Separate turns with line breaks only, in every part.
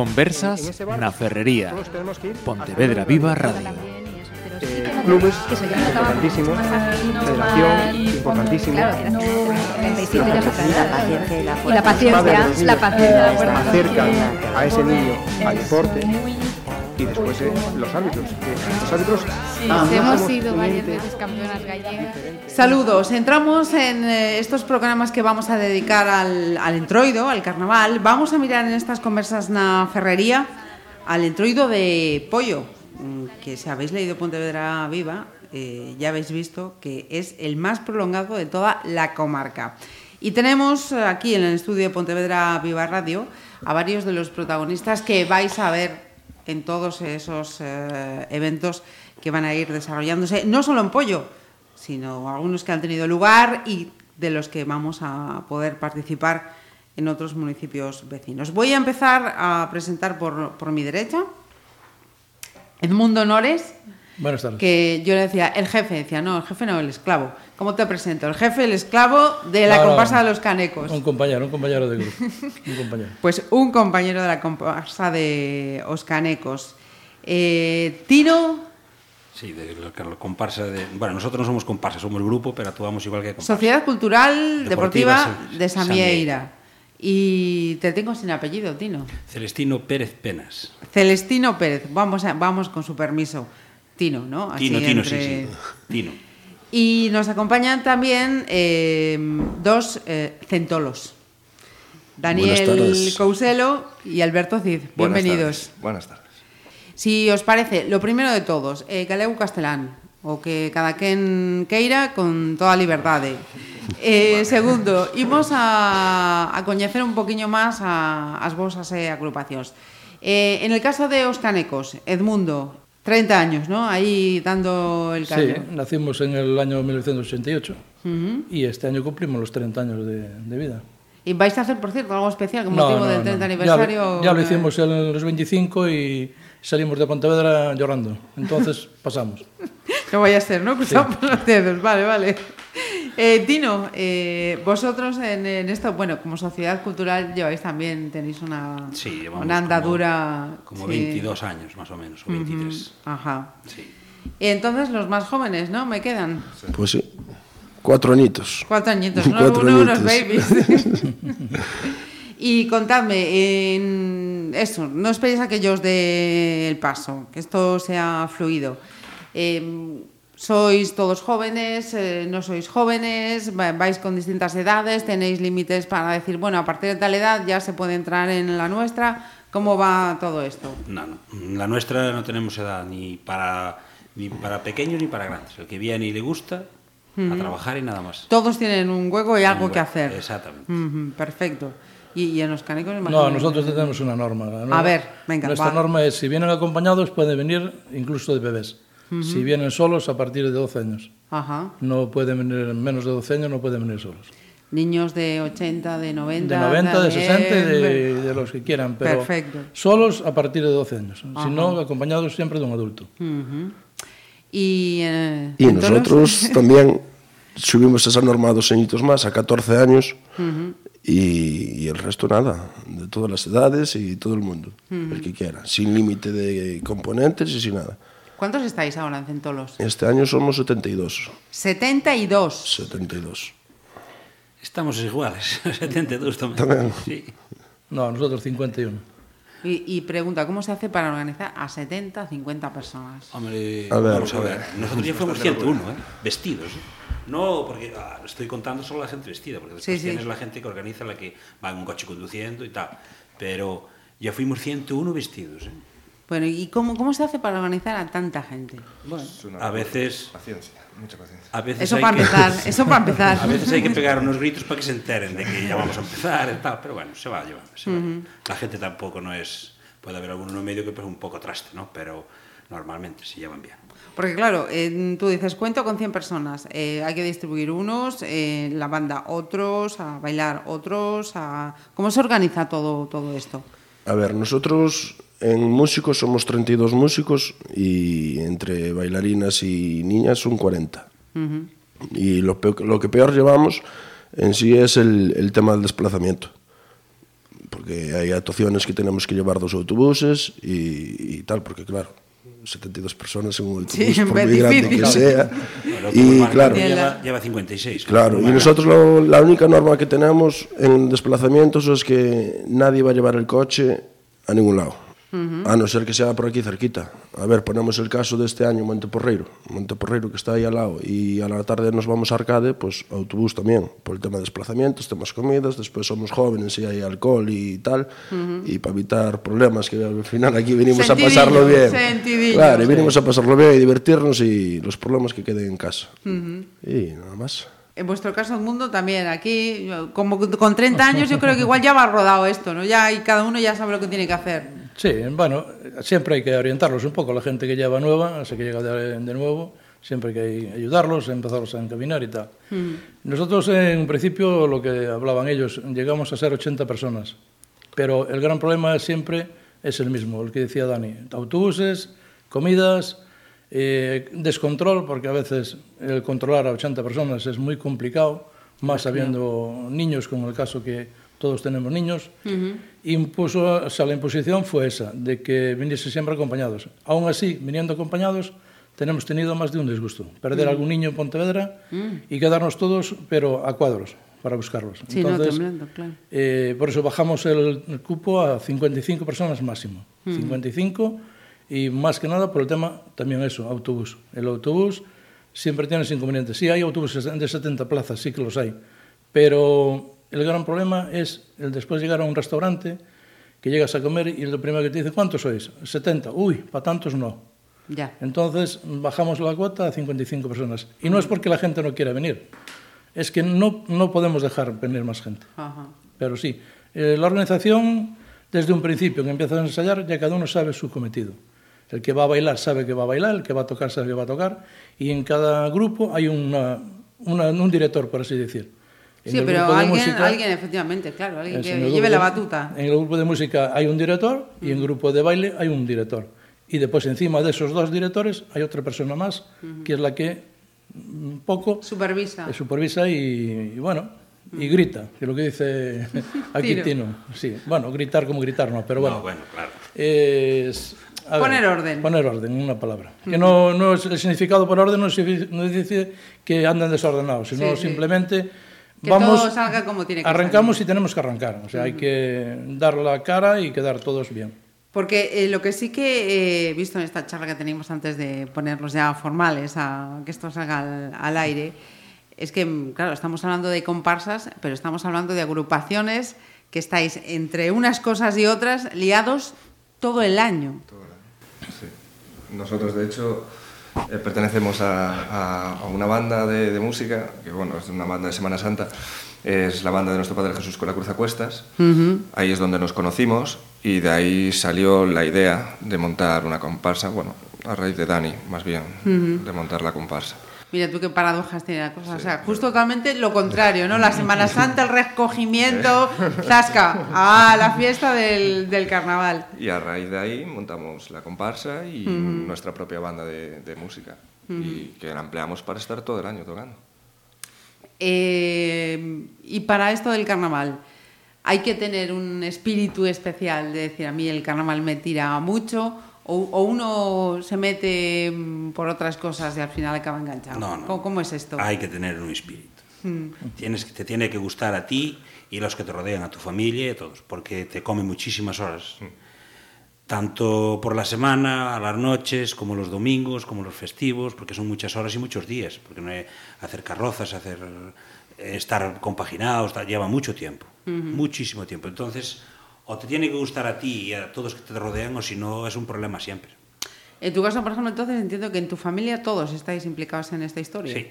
Conversas na Ferrería. Pontevedra Viva Radio.
Eh, clubes importantísimos, federación importantísimo.
Claro, era 37 ya su
Y la paciencia y la
paciencia, la paciencia. bueno.
acercan a ese niño al deporte y después eh, los árbitros. los árbitros
Hemos sido varias veces campeonas gallegas.
Saludos, entramos en eh, estos programas que vamos a dedicar al, al entroido, al carnaval. Vamos a mirar en estas conversas na ferrería al entroido de pollo, mm, que si habéis leído Pontevedra Viva, eh, ya habéis visto que es el más prolongado de toda la comarca. Y tenemos aquí en el estudio de Pontevedra Viva Radio a varios de los protagonistas que vais a ver en todos esos eh, eventos que van a ir desarrollándose, no solo en pollo, sino algunos que han tenido lugar y de los que vamos a poder participar en otros municipios vecinos. Voy a empezar a presentar por, por mi derecha Edmundo Nores,
Buenas tardes.
que yo le decía, el jefe, decía, no, el jefe no, el esclavo. ¿Cómo te presento? El jefe, el esclavo de la
No, no,
comparsa de los canecos.
Un compañero, un compañero de grupo. Un compañero.
Pues un compañero de la comparsa de Os Canecos. Eh, Tino,
Sí, de la, comparsa de... Bueno, nosotros no somos comparsa, somos grupo, pero actuamos igual que comparsa.
Sociedad Cultural Deportiva,
Deportiva
de
Sa-
Samieira. Y te tengo sin apellido, Tino.
Celestino Pérez Penas.
Celestino Pérez. Vamos, a- vamos con su permiso. Tino, ¿no? Así
Tino,
entre...
Tino, sí, sí. Tino.
Y nos acompañan también eh, dos eh, centolos. Daniel Couselo y Alberto Cid.
Buenas
Bienvenidos.
Tardes. Buenas tardes.
Si os parece, lo primero de todos, eh, galego castelán, o que cada quen queira con toda liberdade. Eh. Segundo, imos a, a coñecer un poquinho máis a, as vosas eh, agrupacións. Eh, en el caso de Os Canecos, Edmundo, 30 años, ¿no? Ahí dando el
Sí,
callo.
nacimos en el año 1988
Ujú.
y este año cumplimos los 30 años de, de vida.
¿Y vais a hacer, por cierto, algo especial con
No,
motivo
no,
del
no.
30
Ya lo-
aniversario?
Ya, lo
eh,
hicimos en los 25 y salimos de Pontevedra llorando. Entonces pasamos.
No vaya a ser, ¿no? Cruzamos los dedos, vale, vale. Eh, Tino, eh, vosotros en, en esto, bueno, como sociedad cultural lleváis también, tenéis una,
Sí, llevamos
una andadura...
Como
sí.
22 años, más o menos, o 23.
Ajá.
Sí.
Y entonces los más jóvenes, ¿no? Me quedan
Pues sí. Cuatro añitos.
cuatro añitos, ¿no?
Cuatro
Uno, unos
añitos.
babies. y contadme, en eso, no esperéis a que yo os dé el paso, que esto sea fluido. Eh, sois todos jóvenes, eh, no sois jóvenes, va- vais con distintas edades, tenéis límites para decir, bueno, a partir de tal edad ya se puede entrar en la nuestra. ¿Cómo va todo esto?
No, no. La nuestra no tenemos edad ni para, ni para pequeños ni para grandes. El que viene y le gusta, a trabajar y nada más.
Todos tienen un hueco y algo que hacer.
exactamente.
Perfecto. Y, y en los canecos
No, nosotros tenemos una norma.
A ver, venga,
Nuestra
va.
norma es, si vienen acompañados, pueden venir incluso de bebés. -huh. Si vienen solos a partir de 12 años.
Ajá.
No pueden venir, menos de 12 años no pueden venir solos.
Niños de 80, de 90.
De 90, de 60, de, de, los que quieran, pero
Perfecto.
solos a partir de 12 años,
Ajá.
si no, acompañados siempre de un adulto.
Uh -huh. Y, eh,
y
entonces...
nosotros también subimos esa norma dos añitos más, a 14 años, uh -huh. y, y, el resto nada, de todas las edades y todo el mundo, uh -huh. el que quiera, sin límite de componentes y sin nada.
¿Cuántos estáis ahora en Centolos?
Este año somos 72,
72.
72.
Estamos iguales, 72 tamén.
Tamén.
Sí.
No, nosotros 51.
Y, y pregunta, ¿cómo se hace para organizar a 70, 50 personas?
Hombre,
A ver,
vamos a ver. Nosotros ya fuimos 101, ¿eh? Vestidos. ¿eh? No, porque ah, estoy contando solo la gente vestida, porque después
Sí, sí.
tienes la gente que organiza la que va en un coche conduciendo y tal. Pero ya fuimos 101 vestidos. ¿eh?
Bueno, ¿y cómo, cómo se hace para organizar a tanta gente? Bueno,
A veces,
Paciencia, mucha paciencia.
a veces
eso
hay
para
que-
empezar, eso para empezar.
A veces hay que pegar unos gritos para que se enteren de que ya vamos a empezar y tal, pero bueno, se va llevando. se va llevando. La gente tampoco no es... Puede haber alguno en el medio que pues un poco traste, ¿no? Pero normalmente se llevan bien.
Porque claro, eh, tú dices, cuento con 100 personas, eh, hay que distribuir unos, eh, la banda otros, a bailar otros, a... ¿Cómo se organiza todo, todo esto?
A ver, nosotros en músicos somos 32 músicos y entre bailarinas y niñas son 40. Y lo, peor- lo que peor llevamos en sí es el, el tema del desplazamiento. porque hay actuaciones que tenemos que llevar dos autobuses y, y tal, porque claro, 72 personas en un autobús,
Sí,
por muy grande
difícil.
que sea. Y claro,
lleva, lleva 56.
Claro, y
Bueno,
nosotros lo- la única norma que tenemos en desplazamientos es que nadie va a llevar el coche a ningún lado. A no ser que sea por aquí cerquita. A ver, ponemos el caso de este año Monteporreiro. Monteporreiro que está ahí al lado y a la tarde nos vamos a Arcade, pues autobús también, por el tema de desplazamientos, temas comidas, después somos jóvenes y hay alcohol y tal, y para evitar problemas, que al final aquí venimos a pasarlo bien.
sentidillo.
Claro, y venimos a pasarlo bien y divertirnos y los problemas que queden en casa. Y nada más.
En vuestro caso, el mundo también. Aquí, como con 30 años, yo creo que igual ya va rodado esto, ¿no? Ya y cada uno ya sabe lo que tiene que hacer.
Sí, bueno, siempre hay que orientarlos un poco. La gente que lleva nueva, así que llega de, de nuevo, siempre hay que ayudarlos, empezarlos a encaminar y tal. Nosotros, en principio, lo que hablaban ellos, llegamos a ser 80 personas. Pero el gran problema siempre es el mismo, el que decía Dani. Autobuses, comidas, eh, descontrol, porque a veces el controlar a 80 personas es muy complicado, más habiendo niños, como el caso que todos tenemos niños, uh -huh. impuso, o sea, la imposición fue esa, de que viniese siempre acompañados. Aún así, viniendo acompañados, tenemos tenido más de un disgusto. Perder uh -huh. algún niño en Pontevedra uh -huh. y quedarnos todos, pero a cuadros, para buscarlos.
Sí, Entonces, no, temblando, claro.
eh, por eso bajamos el, el, cupo a 55 personas máximo. Mm. 55 y más que nada por el tema también eso, autobús. El autobús siempre tiene ese inconveniente. Sí, hay autobuses de 70 plazas, sí que los hay, pero el gran problema es el después llegar a un restaurante que llegas a comer y lo primero que te dice, ¿cuántos sois? 70. Uy, para tantos no.
Ya.
Entonces bajamos la cuota a 55 personas. Y no es porque la gente no quiera venir, es que no, no podemos dejar venir más gente.
Ajá.
Pero sí, eh, la organización, desde un principio que empiezas a ensayar, ya cada uno sabe su cometido. El que va a bailar sabe que va a bailar, el que va a tocar sabe que va a tocar, y en cada grupo hay una, una- un director, por así decir. En
sí, pero alguien,
música,
alguien, efectivamente, claro, alguien
es,
que lleve
de,
la batuta.
En el grupo de música hay un director y en el grupo de baile hay un director. Y después encima de esos dos directores hay otra persona más, que es la que un poco...
Supervisa.
Eh, supervisa y, y bueno, y mm. grita, que es lo que dice aquí Tino. Sí, bueno, gritar como gritar no, pero bueno.
No, bueno, claro.
Es,
poner ver, orden.
Poner orden, una palabra. Uh -huh. Que no, no es, el significado por orden no, no dice que andan desordenados, sino
sí,
simplemente...
Sí Que
vamos,
todo salga como tiene que
arrancamos
salir.
y tenemos que arrancar. O sea, hay que dar la cara y quedar todos bien.
Porque eh, lo que sí que he visto en esta charla que teníamos antes de ponerlos ya formales, a que esto salga al, al aire, es que, claro, estamos hablando de comparsas, pero estamos hablando de agrupaciones que estáis entre unas cosas y otras liados todo el año.
Sí. Nosotros, de hecho, eh, pertenecemos a, a- a una banda de, de música, que bueno, es una banda de Semana Santa, es la banda de nuestro Padre Jesús con la Cruz a Cuestas. Ahí es donde nos conocimos y de ahí salió la idea de montar una comparsa, bueno, a raíz de Dani, más bien, de montar la comparsa.
Mira tú qué paradojas tiene la cosa. O sea, justo totalmente lo contrario, ¿no? La Semana Santa, el recogimiento, zasca, a la fiesta del, del carnaval.
Y a raíz de ahí montamos la comparsa y nuestra propia banda de, de música, y que la empleamos para estar todo el año tocando.
Eh, y para esto del carnaval, hay que tener un espíritu especial de decir, a mí el carnaval me tira mucho, o, o uno se mete mm, por otras cosas y al final acaba enganchado.
No, no.
¿Cómo, cómo es esto?
Hay que tener un espíritu. Tienes, que- te tiene que gustar a ti y los que te rodean, a tu familia y a todos, porque te come muchísimas horas. Tanto por la semana, a las noches, como los domingos, como los festivos, porque son muchas horas y muchos días, porque no hay hacer carrozas, hacer estar compaginados, lleva mucho tiempo, muchísimo tiempo. Entonces, o te tiene que gustar a ti y a todos que te rodean o si no es un problema siempre.
En tu caso, por ejemplo, entonces entiendo que en tu familia todos estáis implicados en esta historia.
Sí.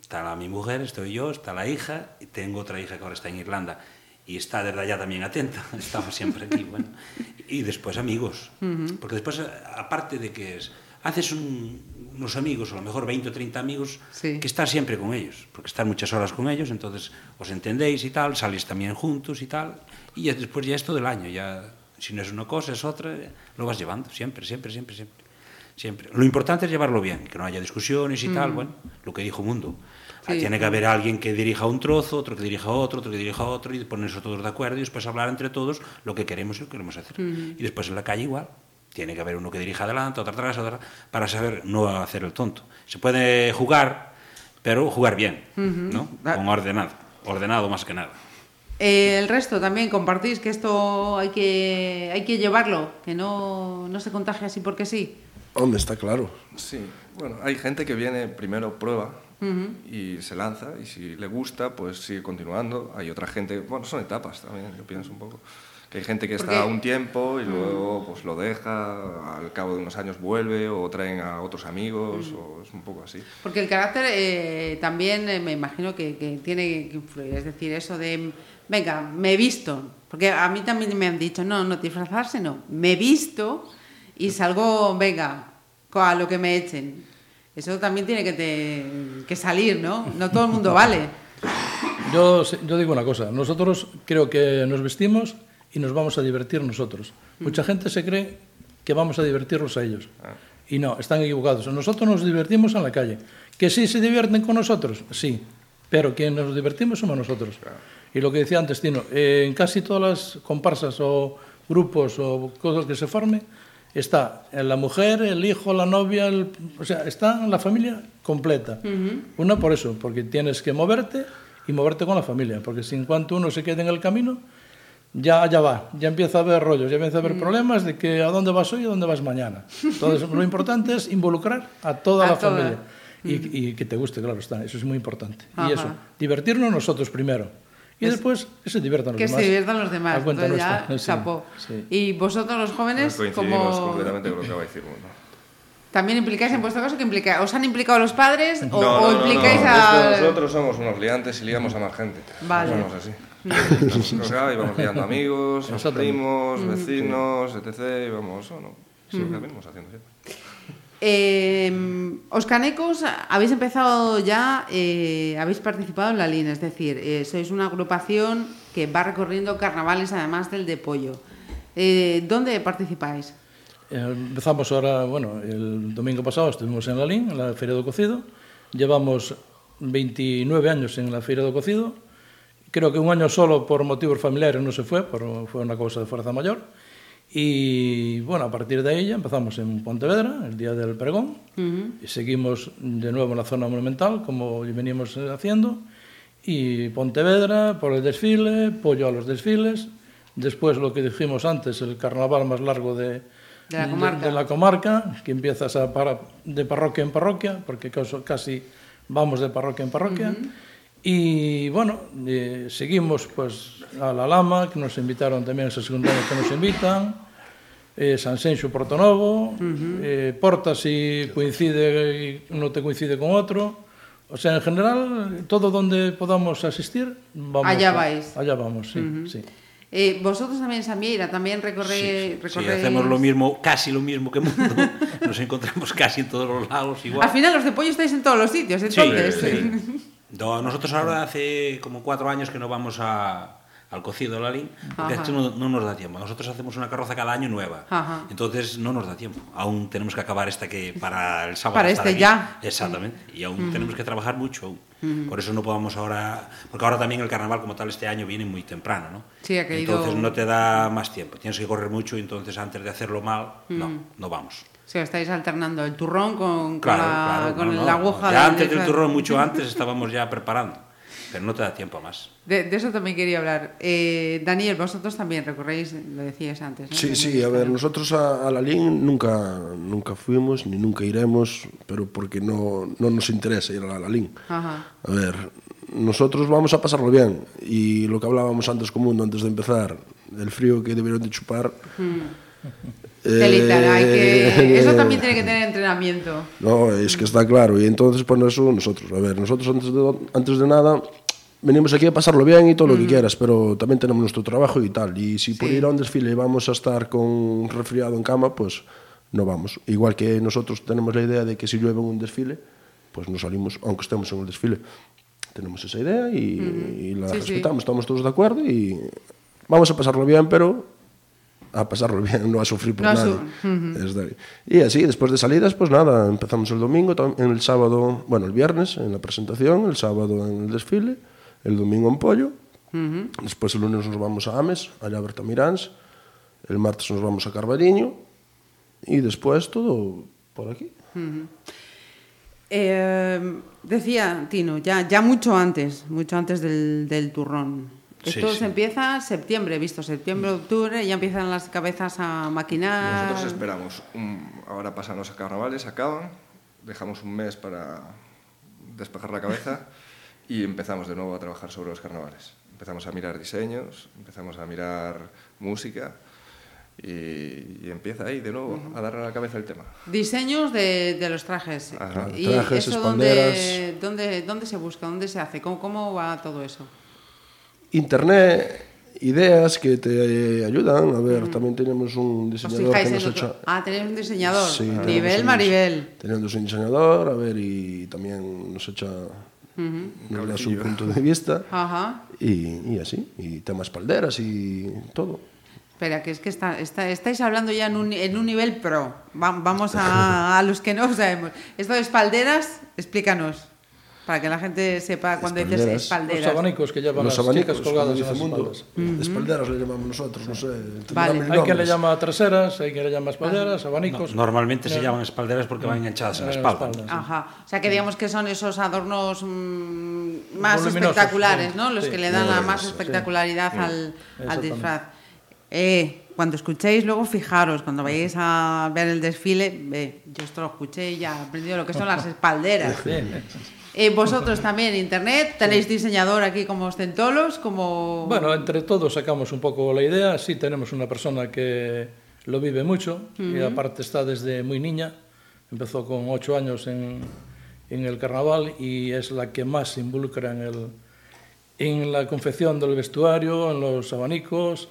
Está la, mi mujer, estoy yo, está la hija, y tengo otra hija que ahora está en Irlanda y está desde allá también atenta, estamos siempre aquí, bueno. Y después amigos, uh -huh. porque después, aparte de que es, haces un, unos amigos, a lo mejor 20 o 30 amigos,
sí.
que estás siempre con ellos, porque estás muchas horas con ellos, entonces os entendéis y tal, salís también juntos y tal. Y ya después ya es todo el año, ya si no es una cosa, es otra, lo vas llevando, siempre, siempre, siempre, siempre. Siempre. Lo importante es llevarlo bien, que no haya discusiones y tal, bueno, lo que dijo Mundo.
Sí,
Tiene que haber alguien que dirija un trozo, otro que dirija otro, otro que dirija otro, y ponerse todos de acuerdo y después hablar entre todos lo que queremos y lo que queremos hacer. Y después en la calle igual. Tiene que haber uno que dirija adelante, otro atrás, otro para saber no hacer el tonto. Se puede jugar, pero jugar bien, ¿no?
Ah.
Con ordenado. Ordenado más que nada.
Eh, el resto también compartís que esto hay que, hay que llevarlo, que no, no se contagie así porque sí.
Hombre, está claro.
Sí, bueno, hay gente que viene primero prueba y se lanza y si le gusta, pues sigue continuando. Hay otra gente, bueno, son etapas también, yo pienso un poco. Que hay gente que está un tiempo y luego pues lo deja, al cabo de unos años vuelve o traen a otros amigos o es un poco así.
Porque el carácter eh, también eh, me imagino que, que tiene que influir. Es decir, eso de, venga, me he visto. Porque a mí también me han dicho, no, no, disfrazarse no. Me he visto y salgo, venga, a lo que me echen. Eso también tiene que, te- que salir, ¿no? No todo el mundo vale.
Yo, digo una cosa, nosotros creo que nos vestimos y nos vamos a divertir nosotros. Mucha gente se cree que vamos a divertirlos a ellos. Y no, están equivocados. Nosotros nos divertimos en la calle. ¿Que sí se divierten con nosotros? Sí. Pero quien nos divertimos somos nosotros. Y lo que decía antes Tino, eh, en casi todas las comparsas o grupos o cosas que se formen, está la mujer, el hijo, la novia, el- o sea, está la familia completa. Una por eso, porque tienes que moverte y moverte con la familia, porque si en cuanto uno se quede en el camino, ya, ya va, ya empieza a haber rollos, ya empieza a haber problemas de que a dónde vas hoy y a dónde vas mañana. Entonces, lo importante es involucrar a toda
A
la
toda.
familia. Y, y que te guste, claro está, eso es muy importante.
Ajá.
Y eso, divertirnos nosotros primero. Y
Es-
después que se diviertan los
Que
demás.
se diviertan los demás.
A cuenta
Entonces ya,
nuestra. Sí,
chapó.
sí.
Y vosotros los jóvenes,
Coincidimos
como
completamente con lo que acaba de decir Mundo.
también implicáis en vuestro caso que implica, os han implicado los padres o,
No,
o
no,
implicáis
no,
a
es que nosotros somos unos liantes y liamos a más gente.
Vale.
Somos así. Nos y vamos liando amigos, primos, vecinos, etc. Y vamos, o no. Sí, lo que venimos haciendo siempre.
Eh, os canecos habéis empezado ya, eh, habéis participado en la LIN, es decir, eh, sois una agrupación que va recorriendo carnavales además del de Pollo. Eh, ¿Dónde participáis?
Empezamos ahora, bueno, el domingo pasado estuvimos en la LIN, en la Feria do Cocido. Llevamos 29 años en la Feria do Cocido. Creo que un año solo por motivos familiares no se fue, por, fue una cosa de fuerza mayor. Y bueno, a partir de ya empezamos en Pontevedra, el día del pregón. y seguimos de nuevo en la zona monumental, como veníamos haciendo. Y Pontevedra por el desfile, pollo a los desfiles. Después lo que dijimos antes, el carnaval más largo de,
De la comarca.
de la comarca, que empiezas a para- de parroquia en parroquia, porque casi vamos de parroquia en parroquia. E, bueno, eh, seguimos pues, a La Lama, que nos invitaron tamén esa segunda vez que nos invitan, eh, San Senxo Portonovo, uh -huh. eh, Porta si coincide e non te coincide con outro, O sea, en general, todo donde podamos asistir, vamos.
Allá vais.
A, allá vamos, sí, uh -huh. sí.
Eh, vosotros también, Samieira, también recorre,
sí,
sí, recorre...
sí, hacemos lo mismo, casi lo mismo que Mundo. Nos encontramos casi en todos los lados igual.
Al final, los de pollo estáis en todos los sitios, entonces.
Sí, sí. No, nosotros ahora hace como cuatro años que no vamos a, al cocido de la LIN, porque
Ajá.
esto no, no nos da tiempo. Nosotros hacemos una carroza cada año nueva,
Ajá.
entonces no nos da tiempo. Aún tenemos que acabar esta que para el sábado.
Para este
aquí.
ya.
Exactamente, y aún tenemos que trabajar mucho. aún. Por eso no podamos ahora, porque ahora también el carnaval como tal este año viene muy temprano, ¿no?
Sí, ha caído-
Entonces no te da más tiempo, tienes que correr mucho y entonces antes de hacerlo mal, no, no vamos.
O sea, estáis alternando el turrón con, con
Claro,
la,
claro,
con
no,
la
no.
aguja.
Ya
del-
antes del turrón, mucho antes, estábamos ya preparando, pero no te da tiempo más.
De, de eso también quería hablar. Eh, Daniel, vosotros también recorréis, lo decías antes. ¿no?
Sí, sí, a ver, nosotros a, a la LIN nunca, nunca fuimos ni nunca iremos, pero porque no, no nos interesa ir a la LIN.
Ajá.
A ver, nosotros vamos a pasarlo bien y lo que hablábamos antes con Mundo, antes de empezar, el frío que debieron de chupar.
Eh, Delitar, hay que... Eso también tiene que tener entrenamiento.
No, es que está claro. Y entonces, pues eso nosotros. A ver, nosotros antes de, antes de nada venimos aquí a pasarlo bien y todo mm. lo que quieras, pero también tenemos nuestro trabajo y tal. Y si
sí.
por ir a un desfile vamos a estar con resfriado en cama, pues no vamos. Igual que nosotros tenemos la idea de que si llueve en un desfile, pues no salimos, aunque estemos en el desfile. Tenemos esa idea y, mm. y la
sí,
respetamos, sí. estamos todos de acuerdo y vamos a pasarlo bien, pero a pasarlo bien, no a sufrir por
No a
nadie.
su- Ujú.
Es de- Y así, después de salidas, pues nada, empezamos el domingo, en el sábado, bueno, el viernes en la presentación, el sábado en el desfile, el domingo en Pollo, después el lunes nos vamos a Ames, allá a Bertamiráns, el martes nos vamos a Carballiño y después todo por aquí.
Eh, decía Tino, ya, ya mucho antes, mucho antes del, del turrón. Esto
sí.
se empieza septiembre, visto septiembre, octubre, ya empiezan las cabezas a maquinar.
Nosotros esperamos. un- ahora pasan los carnavales, acaban, dejamos un mes para despejar la cabeza y empezamos de nuevo a trabajar sobre los carnavales. Empezamos a mirar diseños, empezamos a mirar música y, y empieza ahí de nuevo a darle a la cabeza el tema.
Diseños de, de los trajes.
Ajá.
¿Y
Trajes,
eso dónde,
espalderas.
dónde, dónde se busca? ¿Dónde se hace? ¿Cómo, cómo va todo eso?
Internet, ideas que te ayudan. A ver, también tenemos un
¿Os
diseñador que nos
otro?
echa...
Ah, tenéis un diseñador.
Sí, tenemos
Nivel Maribel.
Tenemos un diseñador, a ver, y también nos echa, nos da su punto de vista,
Ajá.
y, y así, y temas palderas y todo.
Espera, que es que está, está- estáis hablando ya en un, en un nivel pro. Va- vamos a, a los que no sabemos. Esto de espalderas, explícanos. Para que la gente sepa cuando dices
Espalderas.
Los
espalderas.
abanicos que llevan
Los
las
abanicos,
chicas colgadas en las
Mundo,
espaldas.
espalderas le llamamos nosotros, no sé.
Vale.
Hay quien le llama traseras, hay quien le llama espalderas, abanicos.
Normalmente se
Eh,
llaman espalderas porque van enganchadas en la
en la
espalda.
Ajá. O sea, que digamos que son esos adornos mm, más espectaculares. ¿no? Los
Sí.
que le dan la más
sí.
espectacularidad al, disfraz. Eh, cuando escuchéis, luego fijaros, cuando vayáis a ver el desfile, ve, yo esto lo escuché y ya he aprendido lo que son las espalderas. Eh, vosotros también, internet, tenéis diseñador aquí como ostentolos, como...
Bueno, entre todos sacamos un poco la idea. Sí tenemos una persona que lo vive mucho y aparte está desde muy niña. Empezó con ocho años en, en el carnaval y es la que más se involucra en, el, en la confección del vestuario, en los abanicos,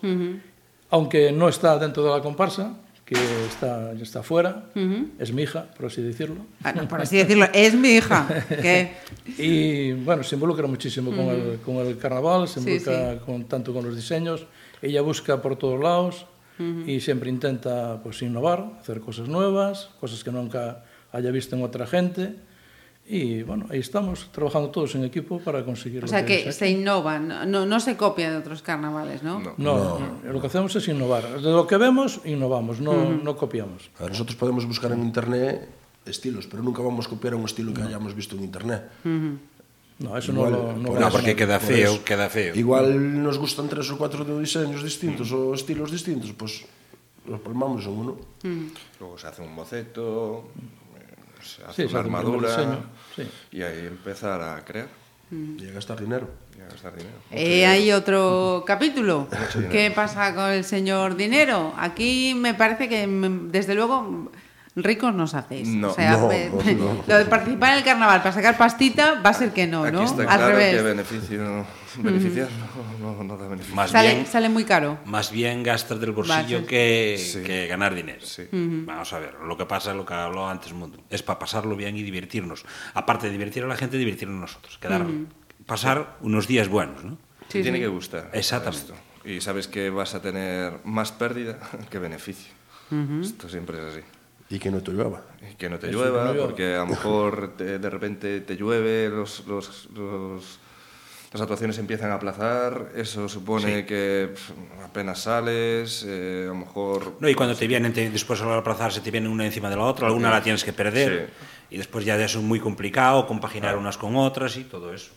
aunque no está dentro de la comparsa, que está, está fuera, uh -huh. es mi hija, por así decirlo.
Ah, por así decirlo, es mi hija. ¿Qué?
y bueno, se involucra muchísimo uh -huh. con, el, con, el, carnaval, se involucra
sí,
sí. Con, tanto con los diseños, ella busca por todos lados uh -huh. y siempre intenta pues, innovar, hacer cosas nuevas, cosas que nunca haya visto en otra gente. E, bueno, aí estamos trabajando todos en equipo para conseguir...
O sea, que,
que
se innovan, no, no se copia de otros carnavales, ¿no?
No,
no, no. no. lo que hacemos es innovar. De lo que vemos, innovamos, no, uh -huh. no copiamos.
A nosotros podemos buscar en internet estilos, pero nunca vamos a copiar un estilo que no. hayamos visto en internet. Uh -huh.
No, eso
Igual,
no lo... No,
por
no porque queda feo,
por
queda feo.
Igual nos gustan tres ou cuatro de diseños distintos o ou estilos distintos, pois pues, nos palmamos en uno.
Luego Logo se hace un boceto, se hace
Sí,
una armadura
diseño, sí.
y ahí empezar a crear
y a gastar dinero.
y a gastar dinero.
Eh, hay otro capítulo. ¿Qué pasa con el señor dinero? Aquí me parece que, mm, desde luego, ricos nos hacéis.
No,
o sea,
no, no, no.
lo de participar en el carnaval para sacar pastita va a ser que no,
Aquí
¿no?
está
Al
claro
revés.
que beneficio, beneficiar no, no, no da beneficio.
Más
Sale,
bien,
sale muy caro.
más bien gastas del bolsillo que,
Sí.
que ganar dinero.
Sí.
Vamos a ver, lo que pasa es lo que habló antes Mundo. Es para pasarlo bien y divertirnos. Aparte de divertir a la gente, divertirnos nosotros. Quedar, Pasar unos días buenos, ¿no?
Sí,
Te tiene
sí.
que gustar.
Exactamente.
esto. Y sabes que vas a tener más pérdida que beneficio. Esto siempre es así.
Y que no te llueva.
Y que no te llueva,
no llueva.
porque a lo mejor te- de repente te llueve, los, los, los- las actuaciones empiezan a aplazar, eso supone que pf, apenas sales, eh, a lo mejor...
No, y cuando te vienen, te- después al aplazarse, te vienen una encima de la otra, alguna la tienes que perder. Y después ya es muy complicado, compaginar unas con otras y todo eso.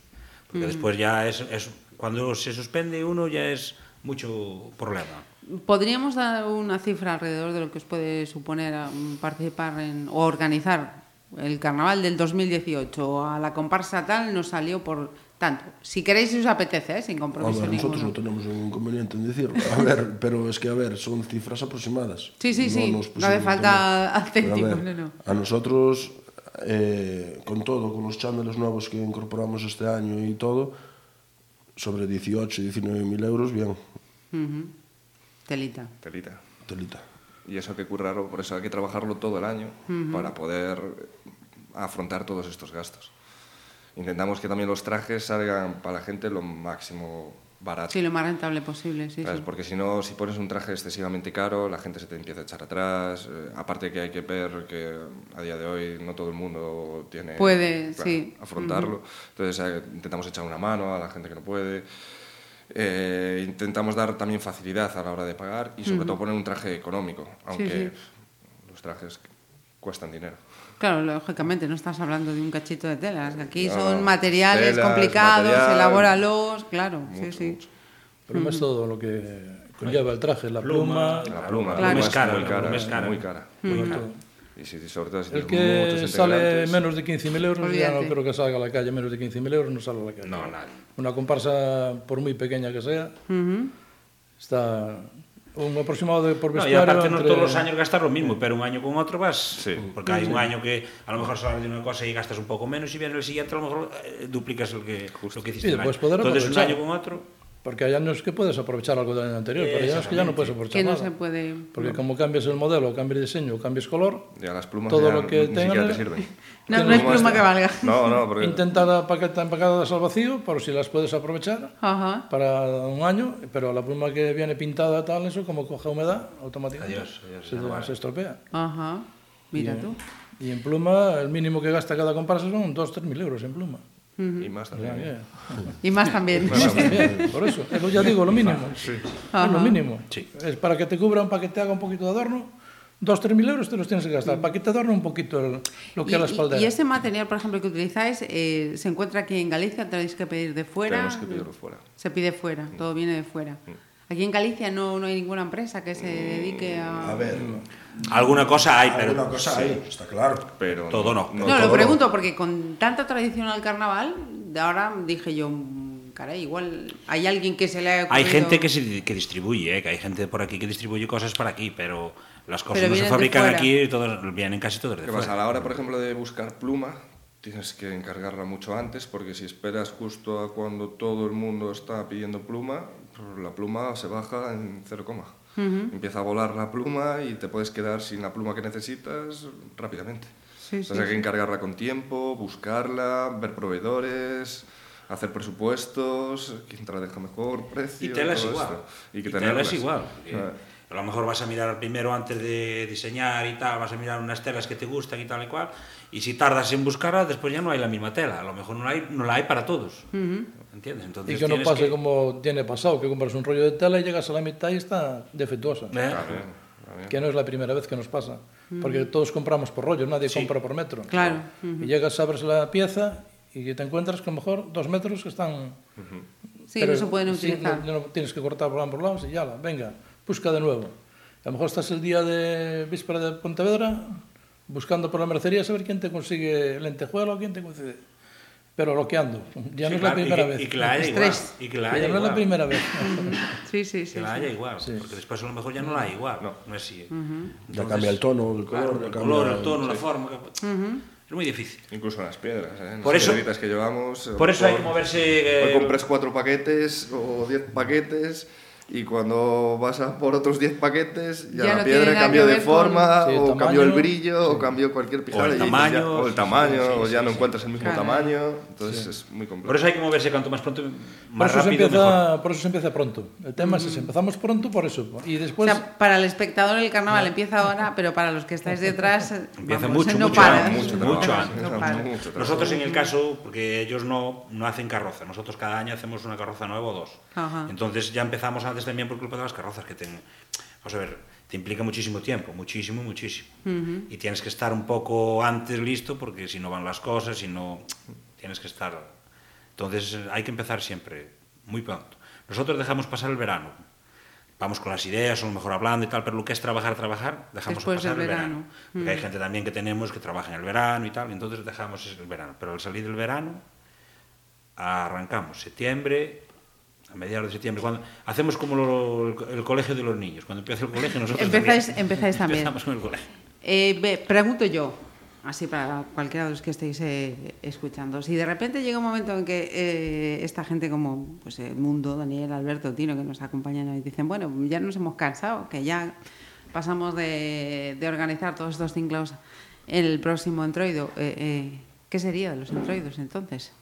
Porque después ya es, es- Cuando se suspende uno ya es mucho problema.
¿Podríamos dar una cifra alrededor de lo que os puede suponer um, participar en, o organizar el carnaval del 2018? A la comparsa tal nos salió por tanto. Si queréis, si os apetece, ¿eh? sin compromiso.
Ver, ninguno. nosotros no tenemos ningún inconveniente en decirlo. A ver, pero es que, a ver, son cifras aproximadas.
Sí, sí, no
sí.
No hace falta
auténtico.
No, no.
A nosotros, eh, con todo, con los chámelos nuevos que incorporamos este año y todo, sobre 18, 19 mil euros, bien.
Uh -huh. Telita.
Telita.
telita.
Y eso hay que currarlo, por eso hay que trabajarlo todo el año para poder afrontar todos estos gastos. Intentamos que también los trajes salgan para la gente lo máximo barato.
Sí, lo más rentable posible, sí,
¿sabes?
sí.
Porque si no, si pones un traje excesivamente caro, la gente se te empieza a echar atrás. eh, aparte que hay que ver que a día de hoy no todo el mundo tiene
Puede,
claro,
sí.
afrontarlo. Entonces eh, intentamos echar una mano a la gente que no puede. Eh, intentamos dar también facilidad a la hora de pagar y sobre todo poner un traje económico, aunque
sí.
los trajes cuestan dinero.
Claro, lógicamente, no estás hablando de un cachito de telas. que Aquí
No,
son materiales
telas,
complicados,
material,
elabóralos, claro,
mucho,
sí, sí.
mucho.
El problema es todo lo que conlleva el traje, la pluma,
La pluma,
Claro.
la
Es
pluma
cara,
muy
la
cara,
pluma es cara.
muy cara.
bueno,
Mm.
todo.
E se, sobre todo, se
el que sale menos de 15.000 euros, ya no creo que salga a la calle menos de 15.000 euros, no sale a la calle.
No, nada.
Una comparsa, por muy pequeña que sea,
uh -huh.
está un aproximado de por
vestuario... No,
e
aparte
entre...
todos los años gastar lo mismo, pero un año con otro vas...
Sí.
Porque hay sí. un año que a lo mejor sales de una cosa y gastas un poco menos y viene el siguiente a lo mejor eh, duplicas el que, Justo. lo que hiciste.
Sí,
Entonces un año con otro...
Porque hay años que puedes aprovechar algo del año anterior, pero hay años que ya no puedes aprovechar
Que no
nada.
se puede...
Porque como cambias el modelo, o cambias diseño, o cambias color,
ya las plumas
todo
ya
lo que
ni
tengan
siquiera te
es-
sirven.
No, no hay
Como
pluma que valga.
No, no, porque
intentar empaquetar empacadas al vacío, por si las puedes aprovechar
Ajá.
para un año, pero la pluma que viene pintada tal, eso como coge humedad, automáticamente
Adiós, adiós,
se,
no
estropea.
Ajá. Mira tú.
Y en pluma, el mínimo que gasta cada comparsa son 2-3 mil euros en pluma.
Y más también.
ya.
Y más también.
Por eso, es lo- ya digo, lo mínimo. Es
Ajá.
lo mínimo.
Sí.
Es para que te cubran, para que te haga un poquito de adorno, 2-3 mil euros te los tienes que gastar, para que te adorne un poquito el- lo que
Y,
es la espaldera.
y ese material, por ejemplo, que utilizáis, eh, ¿se encuentra aquí en Galicia? ¿Tenéis que pedir de fuera?
Tenemos que pedirlo fuera.
Se pide fuera, todo viene de fuera. Aquí en Galicia no, no hay ninguna empresa que se dedique a...
A ver,
Alguna cosa hay, pero...
alguna cosa hay, está claro.
Pero
Todo no.
No,
todo
lo pregunto porque con tanta tradición al carnaval, de ahora dije yo, mm, caray, igual hay alguien que se le ha
Hay gente que, se, que distribuye, ¿eh? que hay gente por aquí que distribuye cosas para aquí, pero las cosas
Pero
no se fabrican aquí, todas, vienen casi todas de
¿Qué pasa? A la hora, por ejemplo, de buscar pluma, tienes que encargarla mucho antes, porque si esperas justo a cuando todo el mundo está pidiendo pluma, la pluma se baja en cero coma. Empieza a volar la pluma y te puedes quedar sin la pluma que necesitas rápidamente.
Sí,
Entonces
sí,
hay que encargarla con tiempo, buscarla, ver proveedores, hacer presupuestos, quién te la deja mejor, precio.
Y tela es
todo
igual.
esto. Y que
tela
tenerlas.
es igual.
Ah.
A lo mejor vas a mirar primero antes de diseñar y tal, vas a mirar unas telas que te gustan y tal y cual, y si tardas en buscarla, después ya no hay la misma tela. A lo mejor no la hay, no la hay para todos. ¿Entiendes? Entonces
Y que no pase como tiene pasado, que compras un rollo de tela y llegas a la mitad y está defectuosa.
¿Eh?
Que no es la primera vez que nos pasa. Porque todos compramos por rollo, nadie compra por metro.
Claro.
Y llegas, abres la pieza y te encuentras que a lo mejor dos metros que están...
Sí,
pero
no se pueden
sí,
utilizar.
no- no tienes que cortar por ambos lados y ya, la, venga, busca de nuevo. A lo mejor estás el día de víspera de Pontevedra buscando por la mercería saber quién te consigue lentejuela o quién te consigue. Pero bloqueando. Ya
sí,
no
claro, es
la primera
y,
vez.
Y que la haya igual. Y que la haya
ya
igual.
no es la primera vez.
sí, sí, sí.
Que la haya sí. igual. Sí. Porque después a lo mejor ya no la hay igual. No, no es así. ¿eh? Uh -huh.
Entonces, ya cambia el tono, el color. Claro,
el color, el tono, la forma. Uh -huh. Es muy difícil.
Incluso las piedras, ¿eh? Las
por eso,
piedritas que llevamos.
Por eso
por, hay
que moverse. Eh,
compras cuatro paquetes o diez paquetes. Y cuando vas a por otros diez paquetes ya,
Ya
la
no
piedra cambió de
ver con-
forma
Sí, el
o
tamaño,
cambió el brillo o cambió cualquier pijada.
el
y dices
tamaño,
ya- o el
sí,
tamaño,
sí,
o ya
sí,
no
sí.
encuentras el mismo
Claro.
tamaño. Entonces es muy complejo.
Por eso hay que moverse cuanto más pronto,
Por
más
eso, se
rápido, mejor.
empieza, por eso se empieza pronto. El tema es ese, empezamos pronto por eso. Y
O
después...
sea, para el espectador el carnaval empieza ahora, pero para los que estáis detrás
Empieza
vamos,
mucho,
no
mucho
para.
antes,
mucho
mucho antes.
No para.
Nosotros en el caso, porque ellos no, no hacen carroza, nosotros cada año hacemos una carroza nueva o dos. Entonces ya empezamos antes también por culpa de las carrozas, que te, vamos a ver, te implica muchísimo tiempo, muchísimo, muchísimo. Y tienes que estar un poco antes listo, porque si no van las cosas, si no, tienes que estar... Entonces hay que empezar siempre, muy pronto. Nosotros dejamos pasar el verano. Vamos con las ideas, a lo mejor hablando y tal, pero lo que es trabajar, trabajar, dejamos
Después
pasar
del
el verano.
verano.
Porque hay gente también que tenemos que trabaja en el verano y tal, y entonces dejamos el verano. Pero al salir del verano, arrancamos septiembre, a mediados de septiembre, cuando hacemos como lo- el, el colegio de los niños. Cuando empieza el colegio, nosotros
Empezáis-
también
empezáis también.
Empezamos con el colegio.
Eh, pregunto yo, así para cualquiera de los que estéis eh, escuchando, si de repente llega un momento en que eh, esta gente como pues, el mundo, Daniel, Alberto, Tino, que nos acompañan y dicen, bueno, ya nos hemos cansado, que ya pasamos de, de organizar todos estos ciclos en el próximo entroido, eh, eh, ¿qué sería de los entroidos entonces?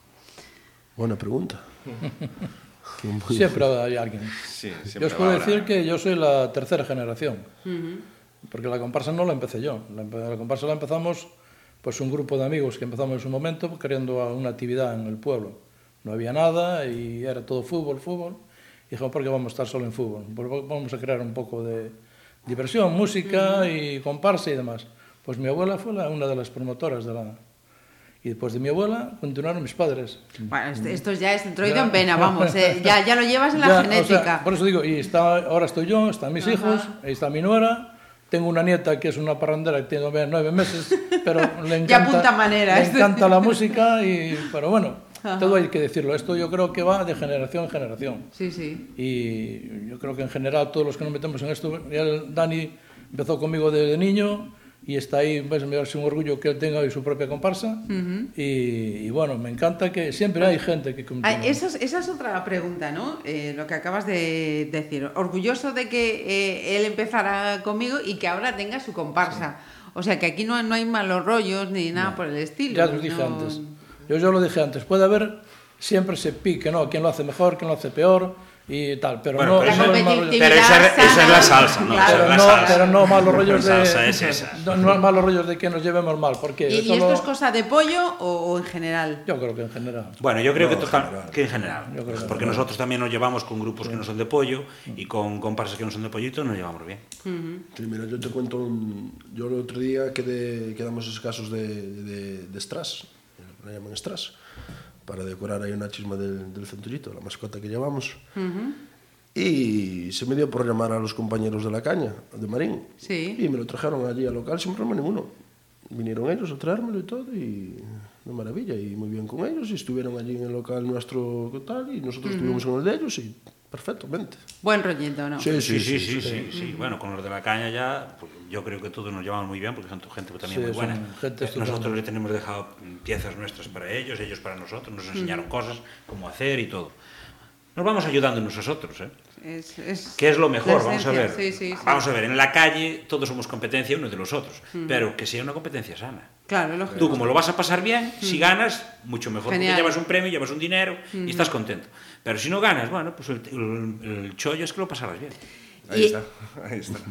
Buena pregunta.
Siempre hay alguien.
Sí, siempre yo
os puedo decir que yo soy la tercera generación, uh -huh. porque la comparsa no la empecé yo. La, la, comparsa la empezamos pues un grupo de amigos que empezamos en su momento creando una actividad en el pueblo. No había nada y era todo fútbol, fútbol. Y dijimos, ¿por qué vamos a estar solo en fútbol? Vamos a crear un poco de diversión, música uh -huh. y comparsa y demás. Pues mi abuela fue la, una de las promotoras de la, Y después de mi abuela continuaron mis padres.
Bueno, este- esto ya es entroido
Ya.
en pena, vamos. eh, ya, ya lo llevas en la
Ya, o sea,
genética.
por eso digo, y está, ahora estoy yo, están mis hijos, ahí está mi nuera, tengo una nieta que es una parrandera que tiene nueve- meses, pero le encanta,
apunta maneras.
le encanta la música, y, pero bueno, todo hay que decirlo. Esto yo creo que va de generación en generación.
Sí, sí.
Y yo creo que en general todos los que nos metemos en esto, ya el Dani empezó conmigo desde niño y está ahí, ves, me parece un orgullo que él tenga hoy su propia comparsa. y, y bueno, me encanta que siempre hay gente que
Ah, esa, es, esa es otra pregunta, ¿no? Eh, lo que acabas de decir. Orgulloso de que eh, él empezara conmigo y que ahora tenga su comparsa. O sea, que aquí no, no hay malos rollos ni nada por el estilo.
Ya os dije
no-
antes. Yo ya lo dije antes. Puede haber siempre ese pique, ¿no? Quién lo hace mejor, quién lo hace peor y tal. Pero
Bueno,
no,
pero
no
eso-
rollos.
Pero esa, esa es la salsa, ¿no?
Claro.
Pero
es la
no,
salsa.
pero no malos rollos de,
es esa.
no, no malos rollos de que nos llevemos mal, porque
¿Y, y
solo-
esto es cosa de pollo o, o en general?
yo creo que en general.
Bueno, yo creo
No,
que,
general.
que en general.
Yo creo que en
porque nosotros también nos llevamos con grupos que no son de pollo y con comparsas que no son de pollito nos llevamos bien.
Sí, mira, yo te cuento, un- yo el otro día quedé, quedamos escasos de, de, de strass, la llaman strass, para decorar aí una chisma del, del centurito, la mascota que llevamos. Uh -huh. Y se me dio por llamar a los compañeros de la caña, de Marín.
Sí.
Y me lo trajeron allí al local sin problema ninguno. Vinieron ellos a traérmelo y todo, y de maravilla, y muy bien con ellos, y estuvieron allí en el local nuestro tal, y nosotros estuvimos en el de ellos, y perfectamente.
Buen rollito, ¿no?
Sí, sí, sí, sí, sí, Bueno, con los de la caña ya, pues, yo creo que todos nos llevamos muy bien porque son gente también
Sí,
muy buena. Eh, nosotros le tenemos dejado piezas nuestras para ellos, ellos para nosotros, nos enseñaron cosas, cómo hacer y todo. Nos vamos ayudando unos a otros, ¿eh?
Es, es
¿Qué es lo mejor? Vamos a ver.
Sí, sí, sí.
Vamos a ver, en la calle todos somos competencia unos de los otros, pero que sea una competencia sana.
Claro, lógico.
Tú como lo vas a pasar bien, si ganas, mucho mejor,
Genial.
porque llevas un premio, llevas un dinero y estás contento. Pero si no ganas, bueno, pues el, el- el chollo es que lo pasarás bien.
Ahí
Y-
está, ahí está.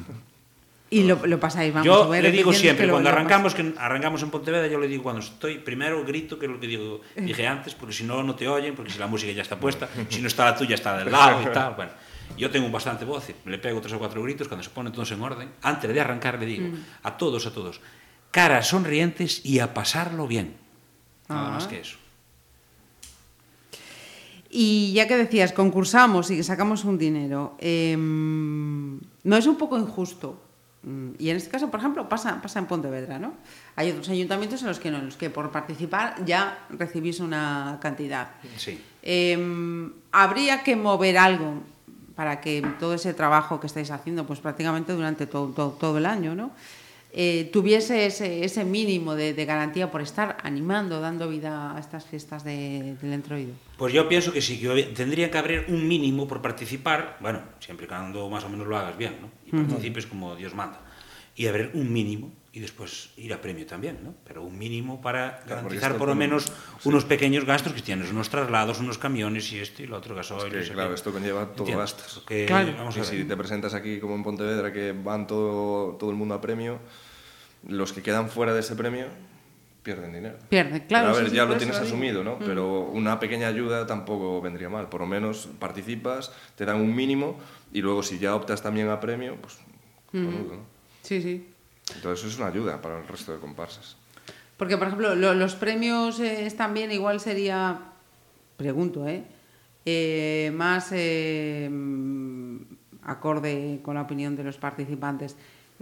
Y lo, lo pasáis, vamos a
yo
ver.
le digo siempre,
que lo-
cuando
lo
arrancamos, que arrancamos en Pontevedra, yo le digo cuando estoy, primero grito, que es lo que digo, dije antes, porque si no, no te oyen, porque si la música ya está puesta, si no está la tuya, está del lado y tal. Bueno, yo tengo bastante voz, le pego tres o cuatro gritos cuando se ponen todos en orden. Antes de arrancar le digo a todos, a todos, caras sonrientes y a pasarlo bien. Nada
Ah.
más que eso.
Y ya que decías, concursamos y sacamos un dinero, eh, ¿no es un poco injusto? Mm, Y en este caso, por ejemplo, pasa, pasa en Pontevedra, ¿no? Hay otros ayuntamientos en los que no, en los que por participar ya recibís una cantidad.
Sí.
Eh, Habría que mover algo para que todo ese trabajo que estáis haciendo, pues prácticamente durante todo, todo, todo el año, ¿no? Eh, tuviese ese, ese mínimo de, de garantía por estar animando, dando vida a estas fiestas de- del entroido.
Pues yo pienso que sí, que tendría que haber un mínimo por participar, bueno, siempre y cuando más o menos lo hagas bien, ¿no? Y participes como Dios manda. Y haber un mínimo y después ir a premio también, ¿no? Pero un mínimo para
porque
garantizar por lo
con-
menos unos pequeños gastos que tienes, unos traslados, unos camiones y esto y lo otro gasoil.
Que,
no sé
claro,
qué.
esto conlleva todo
¿Entiendes?
gastos.
Que,
Claro.
vamos
Y
a
si
ver.
te presentas aquí como en Pontevedra, que van todo, todo el mundo a premio, los que quedan fuera de ese premio pierden dinero.
Pierde, claro,
Pero a ver,
sí, sí,
ya
por
lo tienes asumido, ¿no? Pero una pequeña ayuda tampoco vendría mal. Por lo menos participas, te dan un mínimo y luego si ya optas también a premio, pues cojonudo, ¿no?
Sí, sí.
Entonces eso es una ayuda para el resto de comparsas.
Porque, por ejemplo, lo- los premios eh, están bien, igual sería, pregunto, ¿eh? Eh, más eh, mm, acorde con la opinión de los participantes.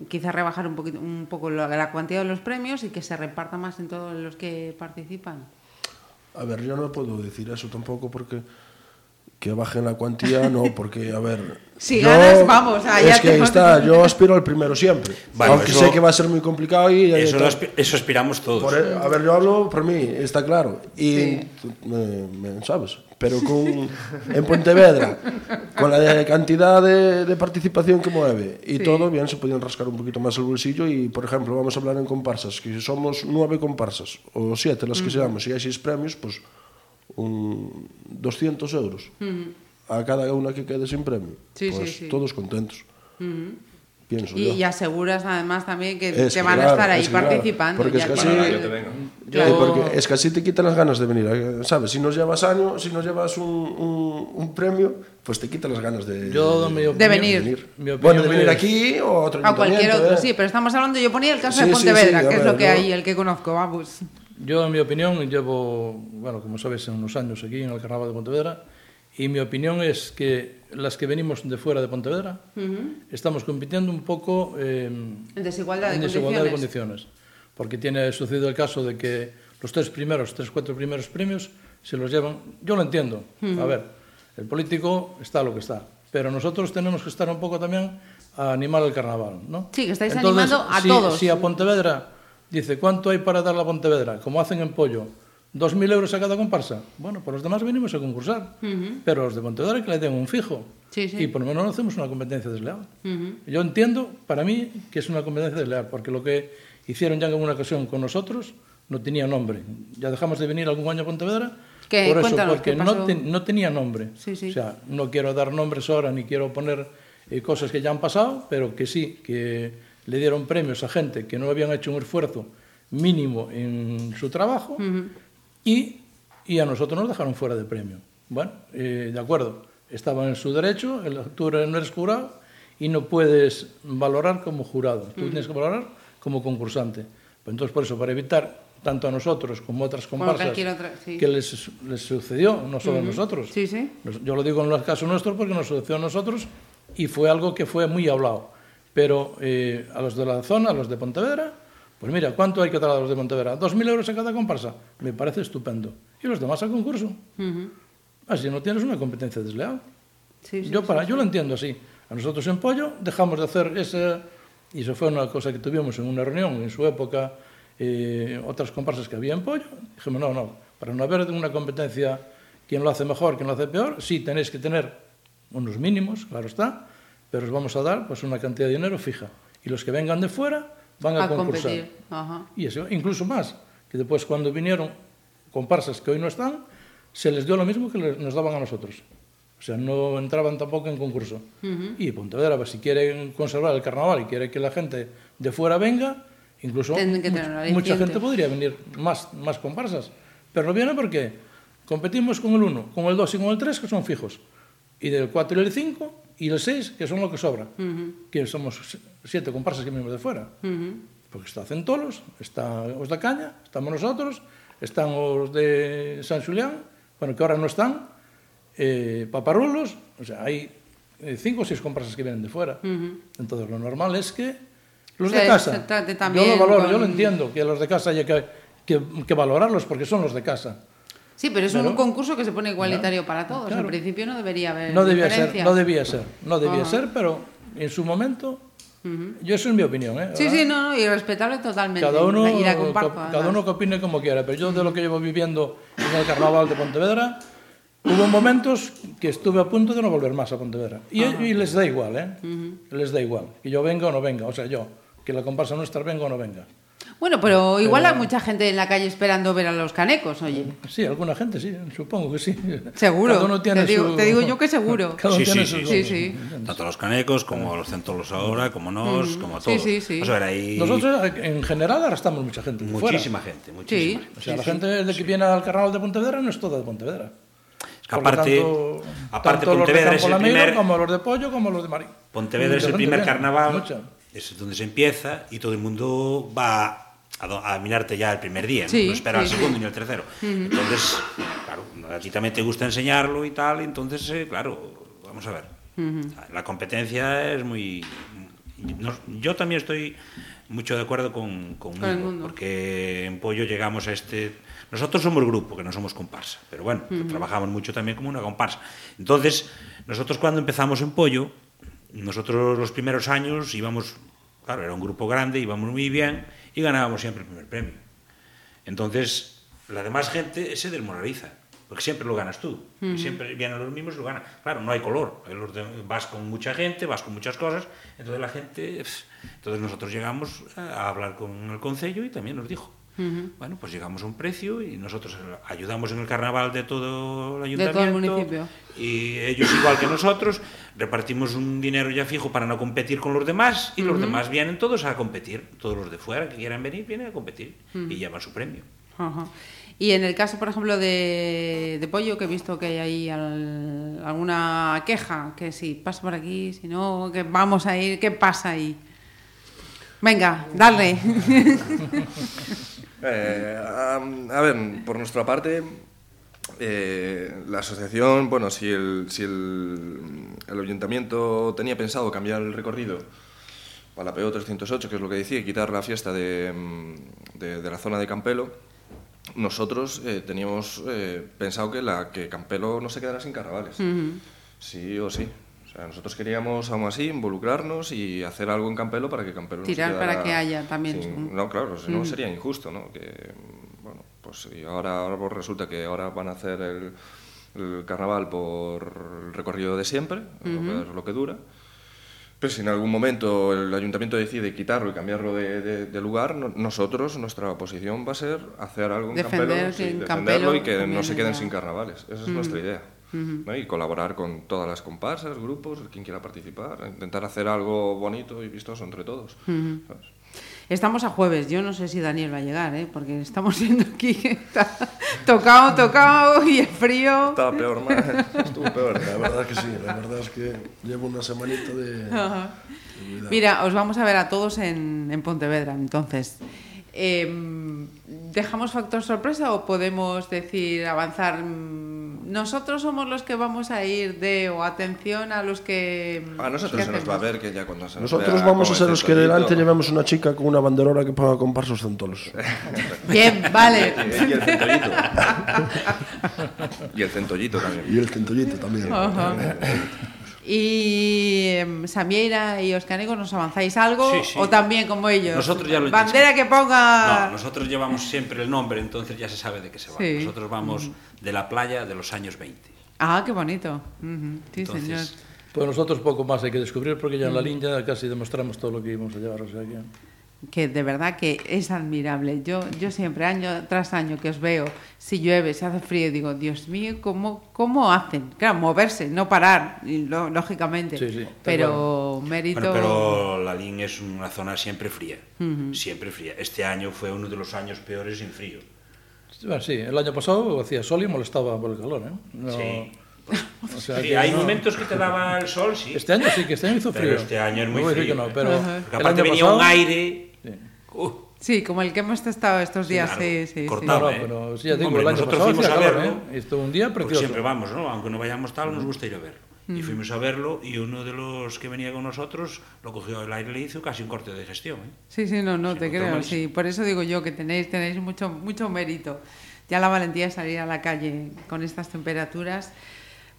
Quizá rebajar un, poquito, un poco la, la cuantía de los premios y que se reparta más en todos los que participan.
A ver, yo no puedo decir eso tampoco porque que bajen la cuantía, no, porque, a ver...
Si ganas, vamos, ah, ya
Es que
te-
está, yo aspiro al primero siempre.
Bueno,
aunque
eso-
sé que va a ser muy complicado y...
Eso, aspi- eso aspiramos todos.
Por e- a ver, yo hablo por mí, está claro. Y, tú, me- me- ¿sabes? Pero con, en Pontevedra, con la de cantidad de, de participación que mueve y
Sí.
todo, bien, se podían rascar un poquito más el bolsillo. Y, por ejemplo, vamos a hablar en comparsas, que si somos nueve comparsas o siete las que seamos y hay seis premios, pues un 200 euros a cada una que quede sin premio,
Sí,
pues
sí, sí.
todos contentos. Pienso
Y,
yo.
y aseguras además también que
Es
te
que
van
claro,
a estar ahí
es claro,
participando.
porque
ya
es que así-
que te venga.
Yo-
Eh, porque es que así te quitan las ganas de venir, eh, ¿sabes? Si nos llevas año, si nos llevas un, un, un premio, pues te quitan las ganas de,
Yo, mi
De
opinión-
venir.
Opinión
Bueno, de venir aquí o a otro
A cualquier otro,
¿eh?
sí, pero estamos hablando, yo ponía el caso
Sí,
de
sí,
Pontevedra,
sí, a
que es
ver,
lo que
yo-
hay, el que conozco, vamos.
Yo, en mi opinión, llevo, bueno, como sabes, unos años aquí en el Carnaval de Pontevedra, y mi opinión es que las que venimos de fuera de Pontevedra uh -huh. estamos compitiendo un poco eh,
en desigualdad, de,
en desigualdad condiciones. de
condiciones.
Porque tiene sucedido el caso de que los tres primeros, tres, cuatro primeros premios se los llevan. Yo lo entiendo. Uh -huh. A ver, el político está lo que está. Pero nosotros tenemos que estar un poco también a animar el carnaval. ¿no?
Sí, que estáis
Entonces,
animando a
si,
todos.
Si a Pontevedra dice, ¿cuánto hay para dar a Pontevedra? Como hacen en Pollo, ¿2.000 euros a cada comparsa? Bueno, pues los demás venimos a concursar. Pero los de Pontevedra que le den un fijo.
Sí, sí.
Y por lo menos no hacemos una competencia desleal. Yo entiendo, para mí, que es una competencia desleal, porque lo que hicieron ya en una ocasión con nosotros no tenía nombre. Ya dejamos de venir algún año a Pontevedra
¿Qué?
por eso,
Cuéntanos,
porque
¿qué
no, te- no tenía nombre.
Sí, sí.
O sea, no quiero dar nombres ahora ni quiero poner eh, cosas que ya han pasado, pero que sí, que le dieron premios a gente que no habían hecho un esfuerzo mínimo en su trabajo y, y a nosotros nos dejaron fuera de premio. Bueno, eh, de acuerdo, estaban en su derecho, el, tú no eres jurado y no puedes valorar como jurado, tú tienes que valorar como concursante. Pues entonces, por eso, para evitar tanto a nosotros como a otras comparsas
otra, sí.
que les, les sucedió, no solo a nosotros.
Sí, sí.
Yo lo digo en el caso nuestro porque nos sucedió a nosotros y fue algo que fue muy hablado. pero eh, a los de la zona, a los de Pontevedra, pues mira, ¿cuánto hay que dar a los de Pontevedra? ¿2.000 euros a cada comparsa? Me parece estupendo. Y los demás al concurso. Uh -huh. Así no tienes una competencia desleal.
Sí, sí,
yo, para,
sí,
yo lo entiendo así. A nosotros en Pollo dejamos de hacer ese... Y eso fue una cosa que tuvimos en una reunión en su época, eh, otras comparsas que había en Pollo. Dijimos, no, no, para no haber una competencia, quién lo hace mejor, quién lo hace peor, sí tenéis que tener unos mínimos, claro está, pero os vamos a dar pues, una cantidad de dinero fija. Y los que vengan de fuera van a,
a
concursar.
Ajá.
Y eso, incluso más, que después cuando vinieron comparsas que hoy no están, se les dio lo mismo que nos daban a nosotros. O sea, no entraban tampoco en concurso. Uh -huh. Y Pontevedra, pues, si quieren conservar el carnaval y quiere que la gente de fuera venga, incluso mucha,
mucha
gente podría venir más, más comparsas. Pero no viene porque competimos con el 1, con el 2 y con el 3, que son fijos. Y del 4 y el 5 y los seis que son lo que sobra, uh -huh. que somos siete comparsas que venimos de fuera. Uh -huh. Porque está Centolos, está os da Caña, estamos nosotros, están os de San Xulián, bueno, que ahora no están, eh, Paparulos, o sea, hay eh, cinco o seis comparsas que vienen de fuera. Uh -huh. Entonces, lo normal es que los o
sea,
de
casa, también,
yo lo valoro,
con...
yo lo entiendo, que los de casa hay que, que, que valorarlos porque son los de casa.
Sí, pero es
Pero-
un concurso que se pone igualitario para todos.
claro.
En principio no debería haber
No debía ser, no debía ser, no debía
Ajá.
ser, pero en su momento, yo eso es mi opinión, ¿eh?
Sí,
¿verdad?
sí, no, no, y respetable totalmente.
Cada uno,
y la comparto,
ca- cada
además.
uno que opine como quiera, pero yo de lo que llevo viviendo en el carnaval de Pontevedra, hubo momentos que estuve a punto de no volver más a Pontevedra. Y, y les da igual, ¿eh? Les da igual, que yo venga o no venga, o sea, yo, que la comparsa nuestra venga o no venga.
Bueno, pero igual hay mucha gente en la calle esperando ver a los canecos, oye.
Sí, alguna gente sí, supongo que sí.
Seguro.
Cada uno tiene
te, digo,
su-
te digo yo que seguro.
Cada uno
Sí,
tiene
sí,
su-
Sí, sí.
Tanto los canecos como los centolos ahora, como nos, como
Sí,
todos.
sí, sí.
Vamos a ver, ahí
Nosotros en general arrastramos mucha gente fuera.
muchísima gente, muchísima.
Sí.
O sea, la gente de que viene al carnaval de Pontevedra no es toda de Pontevedra.
Es aparte,
tanto,
aparte
tanto
Pontevedra
los
es
de
el
Campo Lameiro
primer,
como los de Pollo como los de Marín.
Pontevedra es el primer carnaval, es donde se empieza y todo el mundo va a, a mirarte ya el primer día, ¿no?
Sí,
no espera
sí,
segundo ni al tercero. Entonces, claro, a ti también te gusta enseñarlo y tal, entonces, eh, claro, vamos a ver. La competencia es muy... no- yo también estoy mucho de acuerdo con, con,
Con el
Mundo,
Mundo.
porque en Pollo llegamos a este... Nosotros somos grupo, que no somos comparsa, pero bueno, trabajamos mucho también como una comparsa. Entonces, nosotros cuando empezamos en Pollo, nosotros los primeros años íbamos, claro, era un grupo grande, íbamos muy bien y ganábamos siempre el primer premio. Entonces, la demás gente se desmoraliza, porque siempre lo ganas tú, siempre vienen los mismos y lo ganan. Claro, no hay color, vas con mucha gente, vas con muchas cosas, entonces la gente... Entonces nosotros llegamos a hablar con el concello y también nos dijo. Bueno, pues llegamos a un precio y nosotros ayudamos en el carnaval de todo el
De todo el
ayuntamiento.
municipio.
Y ellos, igual que nosotros, repartimos un dinero ya fijo para no competir con los demás y los demás vienen todos a competir. Todos los de fuera que quieran venir, vienen a competir y llevan su premio.
Y en el caso, por ejemplo, de, de Pollo, que he visto que hay ahí al- alguna queja, que si pasa por aquí, si no, que vamos a ir, ¿qué pasa ahí? Venga, dale.
Eh, a, a ver, por nuestra parte, eh, la asociación, bueno, si el, si el, el ayuntamiento tenía pensado cambiar el recorrido a la PO 308, que es lo que decía, y quitar la fiesta de, mm, de- de la zona de Campelo, nosotros eh, teníamos eh, pensado que, la, que Campelo no se quedara sin carnavales. Sí o sí. Sea, nosotros queríamos aún así involucrarnos y hacer algo en Campelo para que Campelo
Tirar para
quedara
que haya también
sin- No, claro, si no sería injusto, ¿no? Que, bueno, pues y ahora, ahora pues resulta que ahora van a hacer el, el carnaval por el recorrido de siempre, lo, que, es lo que dura. Pero si en algún momento el ayuntamiento decide quitarlo y cambiarlo de, de- de lugar, no- nosotros, nuestra posición va a ser hacer algo en
Defender
Campelo, sí, defenderlo
Campelo
y que no se queden sin carnavales. Esa es nuestra idea. ¿No? Y colaborar con todas las comparsas, grupos, quien quiera participar, intentar hacer algo bonito y vistoso entre todos. ¿sabes?
Estamos a jueves, yo no sé si Daniel va a llegar, ¿eh? porque estamos viendo aquí está tocado, tocado y es frío.
Estaba peor, más. Estuvo peor.
La verdad que sí, la verdad es que llevo una semanita de...
Mira, os vamos a ver a todos en, en Pontevedra, entonces. Em, ¿Dejamos factor sorpresa o podemos decir, avanzar? Nosotros somos los que vamos a ir de o atención a los que...
A nosotros
¿qué
se nos va a ver que ya cuando se nos
Nosotros
vea
vamos a ser los que delante llevemos una chica con una banderora que ponga comparsos centolos.
Bien, vale.
Y el centollito. y el centollito también.
Y el centollito también.
Ajá. Y em, Samieira y Oscanego, ¿nos avanzáis algo?
Sí, sí.
¿O también como ellos?
Nosotros ya lo
Bandera que ponga...
No, nosotros llevamos siempre el nombre, entonces ya se sabe de qué se va.
Sí.
Nosotros vamos de la playa de los años 20.
Ah, qué bonito. Ujú, Sí,
Entonces,
señor.
Pues nosotros poco más hay que descubrir porque ya en la línea casi demostramos todo lo que íbamos a llevar. O sea que...
que de verdad que es admirable. Yo, yo siempre, año tras año que os veo, si llueve, si hace frío, digo, Dios mío, ¿cómo, cómo hacen? Claro, moverse, no parar, lo, lógicamente.
Sí, sí,
pero bueno. mérito...
Bueno, pero la LIN es una zona siempre fría, uh -huh. siempre fría. Este año fue uno de los años peores en frío.
Bueno, sí, el año pasado hacía sol y molestaba por el calor, ¿eh? No...
Sí.
O sea,
sí, hay
no...
momentos que te daba el sol, sí.
Este año sí, que este año hizo frío.
Pero este año es muy frío.
No, pero
Aparte venía
pasado...
un aire Uh.
Sí, como el que hemos testado estos días,
claro,
sí, sí. Cortado, sí.
No, no,
¿eh?
pero sí, ya digo,
Hombre,
el año
nosotros
pasado,
fuimos a verlo.
¿eh? Esto un día precioso.
Pues siempre vamos, ¿no? Aunque no vayamos tal, nos gusta ir a verlo. Mm. Y fuimos a verlo y uno de los que venía con nosotros lo cogió el aire y le hizo casi un corte de gestión. ¿eh?
Sí, sí, no, no,
Se
te creo. Sí, por eso digo yo que tenéis, tenéis mucho, mucho mérito. Ya la valentía de salir a la calle con estas temperaturas.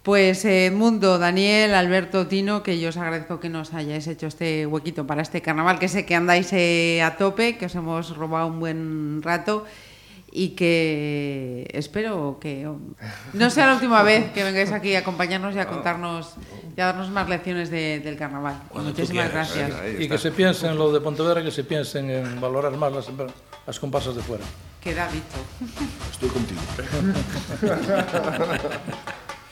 Pues eh, Edmundo, Daniel, Alberto, Tino, que yo os agradezco que nos hayáis hecho este huequito para este carnaval, que sé que andáis eh, a tope, que os hemos robado un buen rato y que espero que no sea la última vez que vengáis aquí a acompañarnos y a contarnos y a darnos más lecciones de- del carnaval.
Cuando
Muchísimas
quieras,
gracias.
Y que se piensen lo de Pontevedra, que se piensen en valorar más las, las comparsas de fuera.
Queda dicho.
Estoy contigo.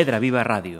Pontevedra Viva Radio.